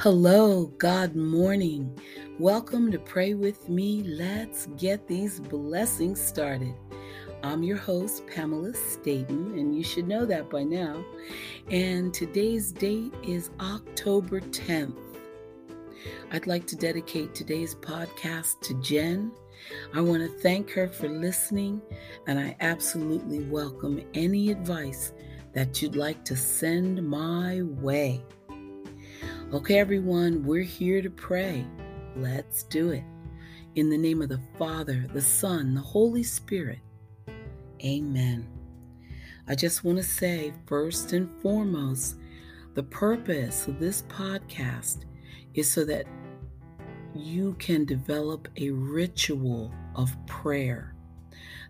Hello, God morning. Welcome to Pray With Me. Let's get these blessings started. I'm your host, Pamela Staten, and you should know that by now. And today's date is October 10th. I'd like to dedicate today's podcast to Jen. I want to thank her for listening, and I absolutely welcome any advice that you'd like to send my way. Okay, everyone, we're here to pray. Let's do it. In the name of the Father, the Son, the Holy Spirit. Amen. I just want to say, first and foremost, the purpose of this podcast is so that you can develop a ritual of prayer,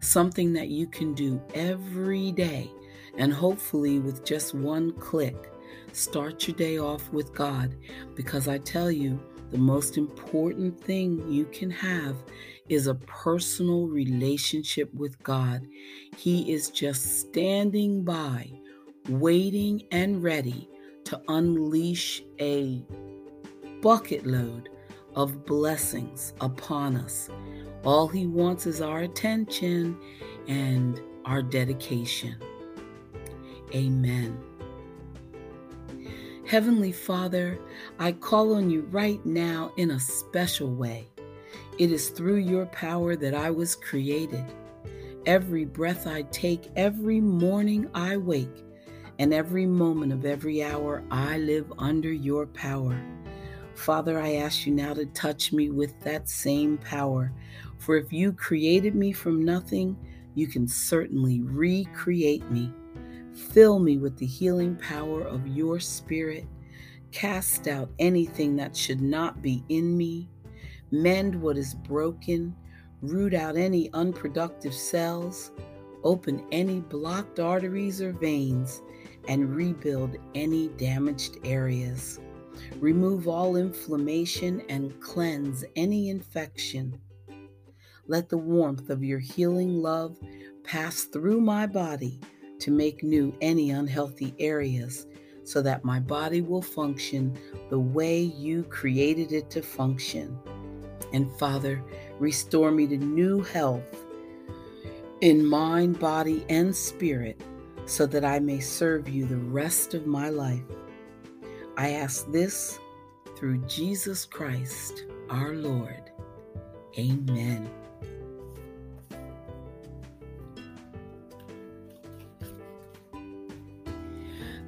something that you can do every day, and hopefully with just one click Start your day off with God because I tell you, the most important thing you can have is a personal relationship with God. He is just standing by, waiting and ready to unleash a bucket load of blessings upon us. All He wants is our attention and our dedication. Amen. Heavenly Father, I call on you right now in a special way. It is through your power that I was created. Every breath I take, every morning I wake, and every moment of every hour I live under your power. Father, I ask you now to touch me with that same power. For if you created me from nothing, you can certainly recreate me. Fill me with the healing power of your Spirit. Cast out anything that should not be in me. Mend what is broken. Root out any unproductive cells. Open any blocked arteries or veins and rebuild any damaged areas. Remove all inflammation and cleanse any infection. Let the warmth of your healing love pass through my body to make new any unhealthy areas so that my body will function the way you created it to function. And Father, restore me to new health in mind, body, and spirit so that I may serve you the rest of my life. I ask this through Jesus Christ, our Lord. Amen.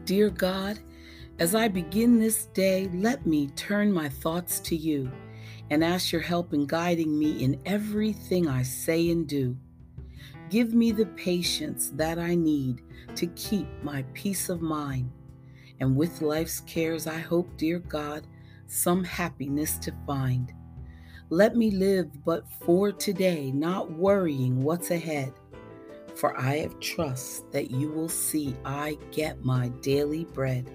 Dear God, as I begin this day, let me turn my thoughts to you and ask your help in guiding me in everything I say and do. Give me the patience that I need to keep my peace of mind. And with life's cares, I hope, dear God, some happiness to find. Let me live but for today, not worrying what's ahead for I have trust that you will see I get my daily bread.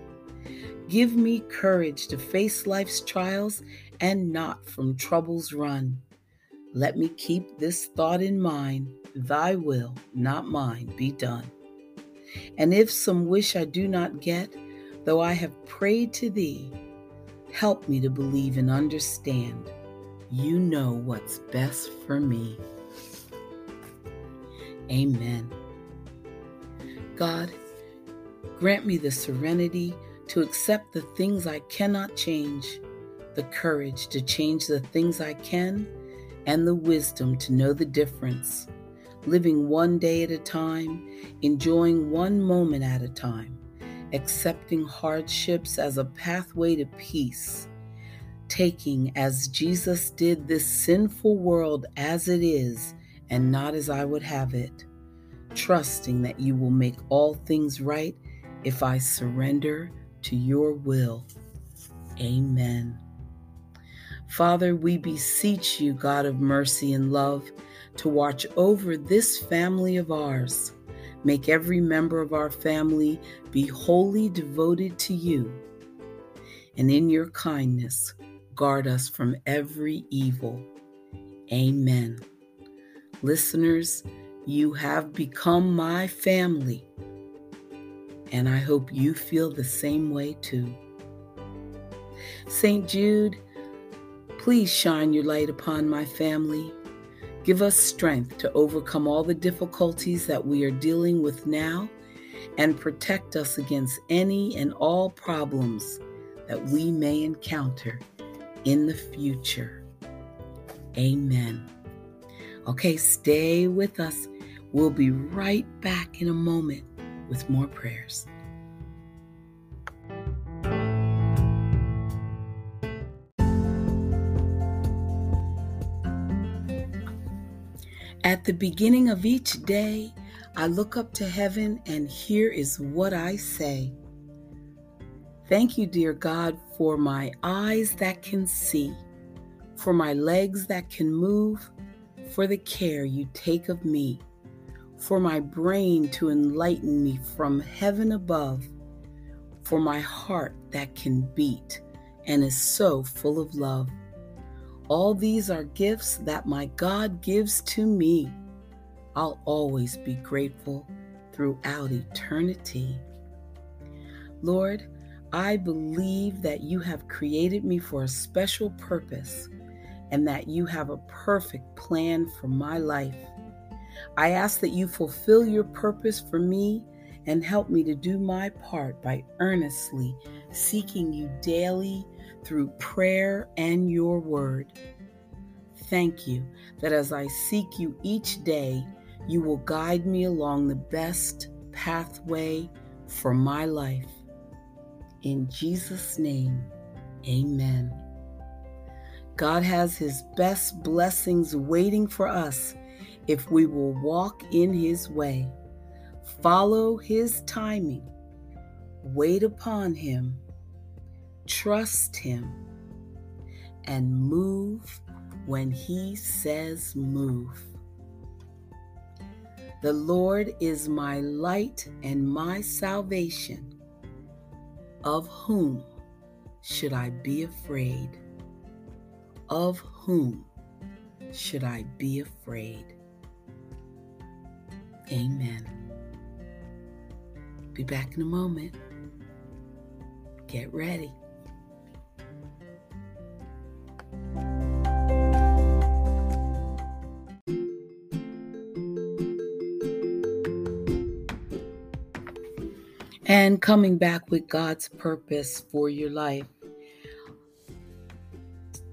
Give me courage to face life's trials and not from troubles run. Let me keep this thought in mind Thy will, not mine, be done. And if some wish I do not get, though I have prayed to Thee, help me to believe and understand. You know what's best for me. Amen. God, grant me the serenity to accept the things I cannot change, the courage to change the things I can, and the wisdom to know the difference, living one day at a time, enjoying one moment at a time, accepting hardships as a pathway to peace, taking as Jesus did this sinful world as it is and not as I would have it, trusting that you will make all things right if I surrender to your will. Amen. Father, we beseech you, God of mercy and love, to watch over this family of ours. Make every member of our family be wholly devoted to you. And in your kindness, guard us from every evil. Amen. Listeners, you have become my family, and I hope you feel the same way too. St. Jude, please shine your light upon my family. Give us strength to overcome all the difficulties that we are dealing with now and protect us against any and all problems that we may encounter in the future. Amen. Okay, stay with us. We'll be right back in a moment with more prayers. At the beginning of each day, I look up to heaven, and here is what I say Thank you, dear God, for my eyes that can see, for my legs that can move, for the care you take of me, for my brain to enlighten me from heaven above, for my heart that can beat and is so full of love. All these are gifts that my God gives to me. I'll always be grateful throughout eternity. Lord, I believe that you have created me for a special purpose and that you have a perfect plan for my life. I ask that you fulfill your purpose for me and help me to do my part by earnestly seeking you daily through prayer and your word. Thank you that as I seek you each day, you will guide me along the best pathway for my life. In Jesus' name, amen. God has his best blessings waiting for us if we will walk in his way, follow his timing, wait upon him, trust him, and move when he says move. The Lord is my light and my salvation. Of whom should I be afraid? Of whom should I be afraid? Amen. Be back in a moment. Get ready. and coming back with God's purpose for your life.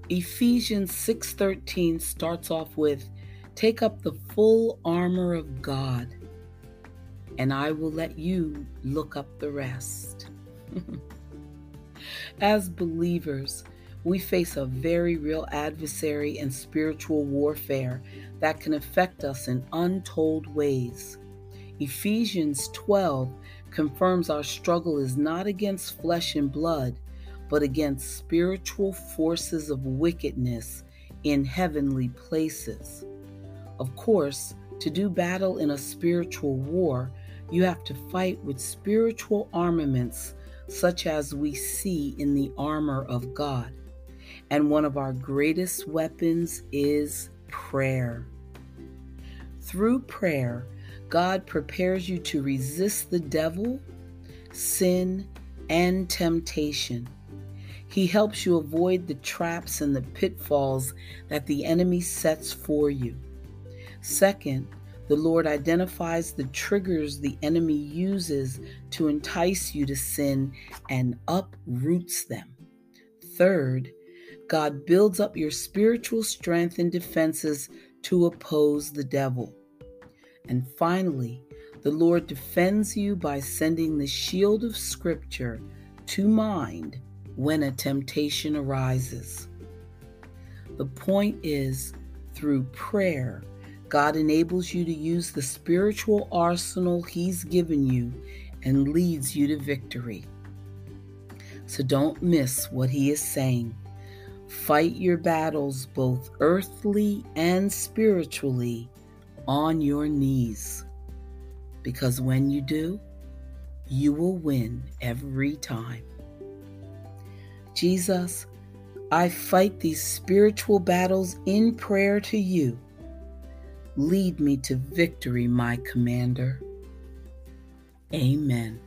Ephesians 6:13 starts off with take up the full armor of God and I will let you look up the rest. As believers, we face a very real adversary and spiritual warfare that can affect us in untold ways. Ephesians 12 confirms our struggle is not against flesh and blood, but against spiritual forces of wickedness in heavenly places. Of course, to do battle in a spiritual war, you have to fight with spiritual armaments such as we see in the armor of God. And one of our greatest weapons is prayer. Through prayer, God prepares you to resist the devil, sin, and temptation. He helps you avoid the traps and the pitfalls that the enemy sets for you. Second, the Lord identifies the triggers the enemy uses to entice you to sin and uproots them. Third, God builds up your spiritual strength and defenses to oppose the devil. And finally, the Lord defends you by sending the shield of Scripture to mind when a temptation arises. The point is, through prayer, God enables you to use the spiritual arsenal He's given you and leads you to victory. So don't miss what He is saying. Fight your battles, both earthly and spiritually, on your knees. Because when you do, you will win every time. Jesus, I fight these spiritual battles in prayer to you. Lead me to victory, my commander. Amen.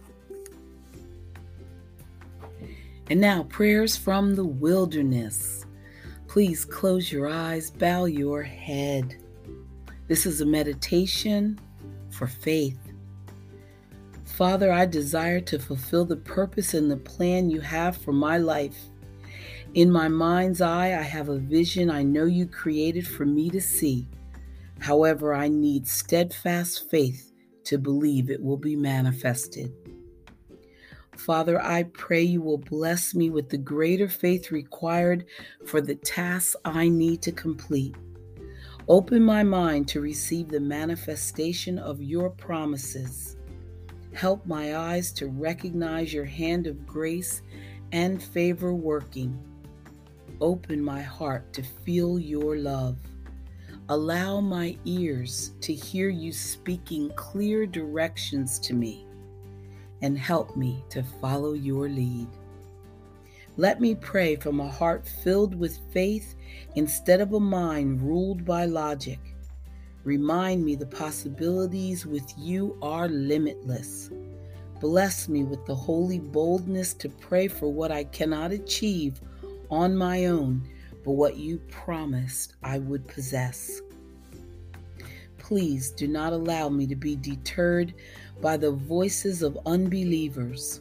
And now, prayers from the wilderness. Please close your eyes, bow your head. This is a meditation for faith. Father, I desire to fulfill the purpose and the plan you have for my life. In my mind's eye, I have a vision I know you created for me to see. However, I need steadfast faith to believe it will be manifested. Father, I pray you will bless me with the greater faith required for the tasks I need to complete. Open my mind to receive the manifestation of your promises. Help my eyes to recognize your hand of grace and favor working open my heart to feel your love. Allow my ears to hear you speaking clear directions to me and help me to follow your lead. Let me pray from a heart filled with faith instead of a mind ruled by logic. Remind me the possibilities with you are limitless. Bless me with the holy boldness to pray for what I cannot achieve on my own, but what you promised I would possess. Please do not allow me to be deterred by the voices of unbelievers,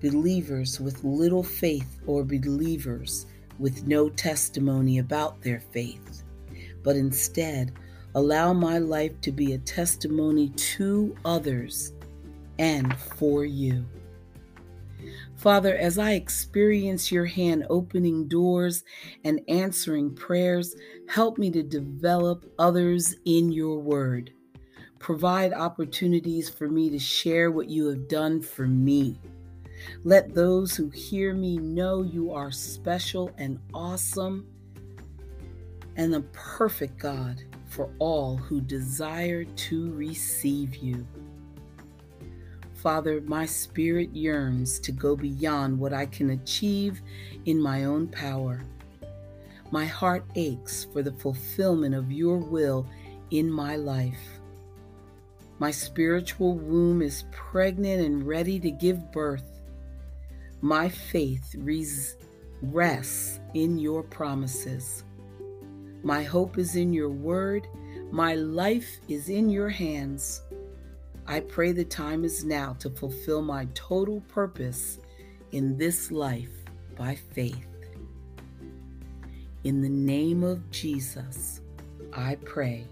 believers with little faith, or believers with no testimony about their faith, but instead allow my life to be a testimony to others and for you. Father, as I experience your hand opening doors and answering prayers, help me to develop others in your word. Provide opportunities for me to share what you have done for me. Let those who hear me know you are special and awesome and the perfect God for all who desire to receive you. Father, my spirit yearns to go beyond what I can achieve in my own power. My heart aches for the fulfillment of your will in my life. My spiritual womb is pregnant and ready to give birth. My faith rests in your promises. My hope is in your word. My life is in your hands. I pray the time is now to fulfill my total purpose in this life by faith. In the name of Jesus, I pray.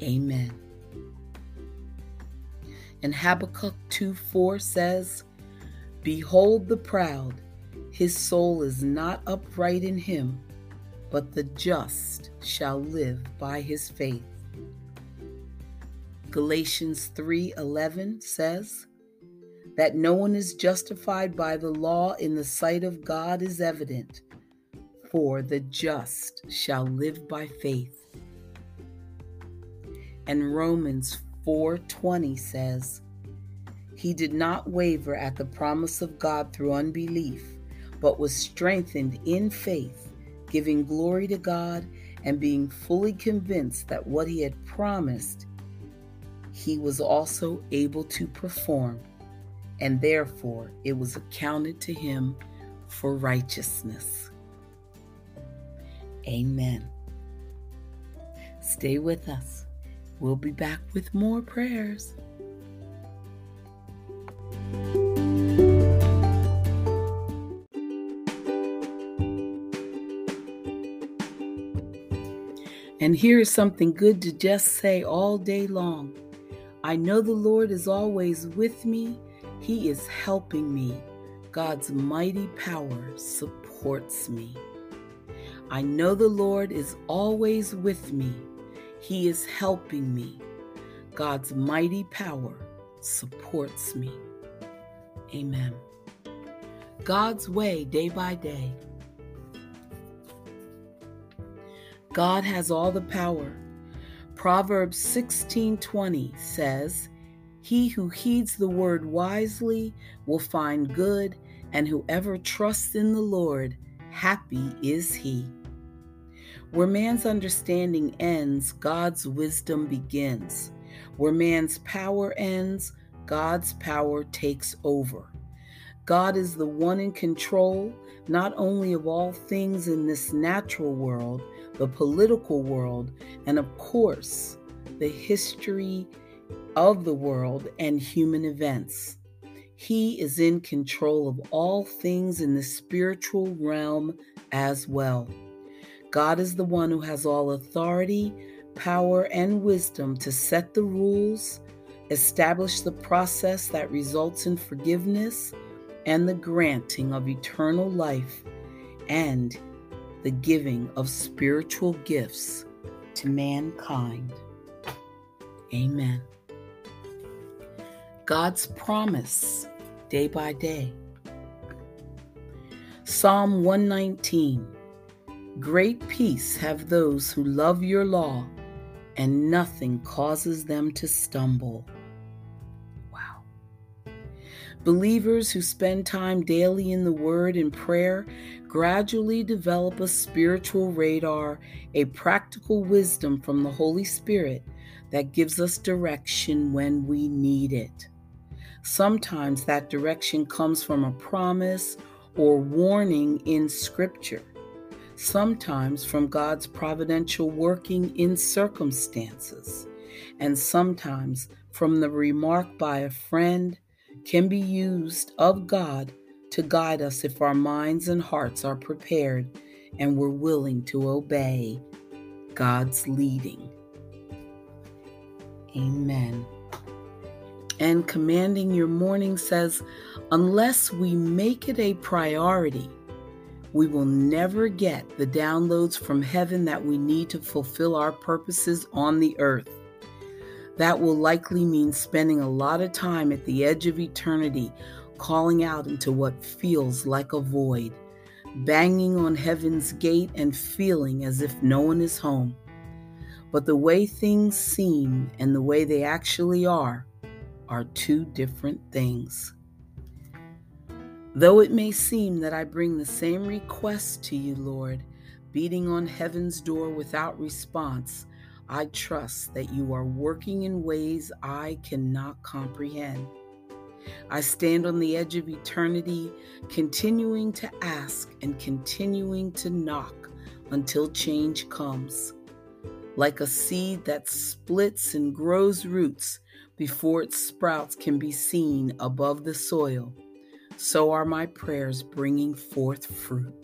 Amen. And Habakkuk 2 4 says, Behold the proud, his soul is not upright in him, but the just shall live by his faith. Galatians 3:11 says that no one is justified by the law in the sight of God is evident, for the just shall live by faith. And Romans 4:20 says, he did not waver at the promise of God through unbelief, but was strengthened in faith, giving glory to God and being fully convinced that what he had promised he was also able to perform, and therefore it was accounted to him for righteousness. Amen. Stay with us. We'll be back with more prayers. And here is something good to just say all day long. I know the Lord is always with me. He is helping me. God's mighty power supports me. I know the Lord is always with me. He is helping me. God's mighty power supports me. Amen. God's way day by day. God has all the power. Proverbs 16:20 says, "He who heeds the word wisely will find good, and whoever trusts in the Lord, happy is he." Where man's understanding ends, God's wisdom begins. Where man's power ends, God's power takes over. God is the one in control, not only of all things in this natural world, the political world, and of course, the history of the world and human events. He is in control of all things in the spiritual realm as well. God is the one who has all authority, power, and wisdom to set the rules, establish the process that results in forgiveness and the granting of eternal life, and the giving of spiritual gifts to mankind. Amen. God's promise day by day. Psalm 119 Great peace have those who love your law, and nothing causes them to stumble. Believers who spend time daily in the Word and prayer gradually develop a spiritual radar, a practical wisdom from the Holy Spirit that gives us direction when we need it. Sometimes that direction comes from a promise or warning in Scripture sometimes from God's providential working in circumstances, and sometimes from the remark by a friend, can be used of God to guide us if our minds and hearts are prepared and we're willing to obey God's leading. Amen. And commanding your morning says, unless we make it a priority we will never get the downloads from heaven that we need to fulfill our purposes on the earth. That will likely mean spending a lot of time at the edge of eternity, calling out into what feels like a void, banging on heaven's gate and feeling as if no one is home. But the way things seem and the way they actually are are two different things. Though it may seem that I bring the same request to you, Lord, beating on heaven's door without response, I trust that you are working in ways I cannot comprehend. I stand on the edge of eternity, continuing to ask and continuing to knock until change comes. Like a seed that splits and grows roots before its sprouts can be seen above the soil so are my prayers bringing forth fruit.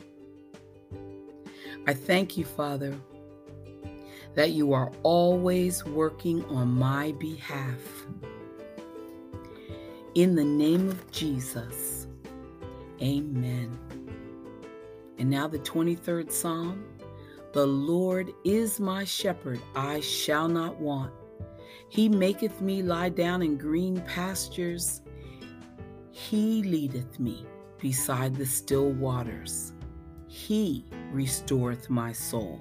I thank you, Father, that you are always working on my behalf. In the name of Jesus, amen. And now the 23rd Psalm The Lord is my shepherd, I shall not want. He maketh me lie down in green pastures. He leadeth me beside the still waters. He restoreth my soul.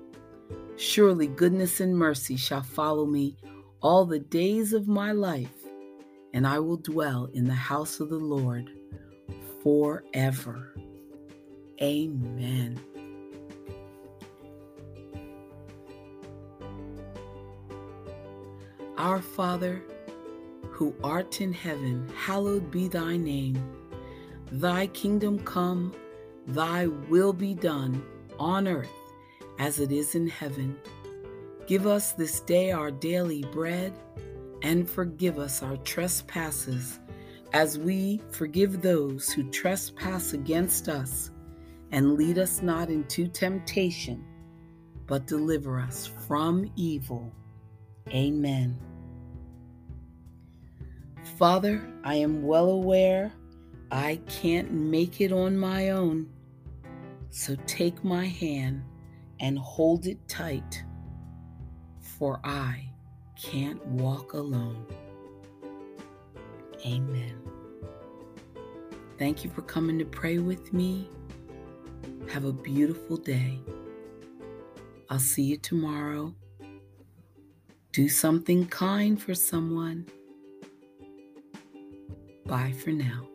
Surely goodness and mercy shall follow me all the days of my life, and I will dwell in the house of the Lord forever. Amen. Our Father, who art in heaven, hallowed be thy name. Thy kingdom come, thy will be done on earth as it is in heaven. Give us this day our daily bread, and forgive us our trespasses, as we forgive those who trespass against us. And lead us not into temptation, but deliver us from evil. Amen. Father, I am well aware I can't make it on my own. So take my hand and hold it tight, for I can't walk alone. Amen. Thank you for coming to pray with me. Have a beautiful day. I'll see you tomorrow. Do something kind for someone. Bye for now.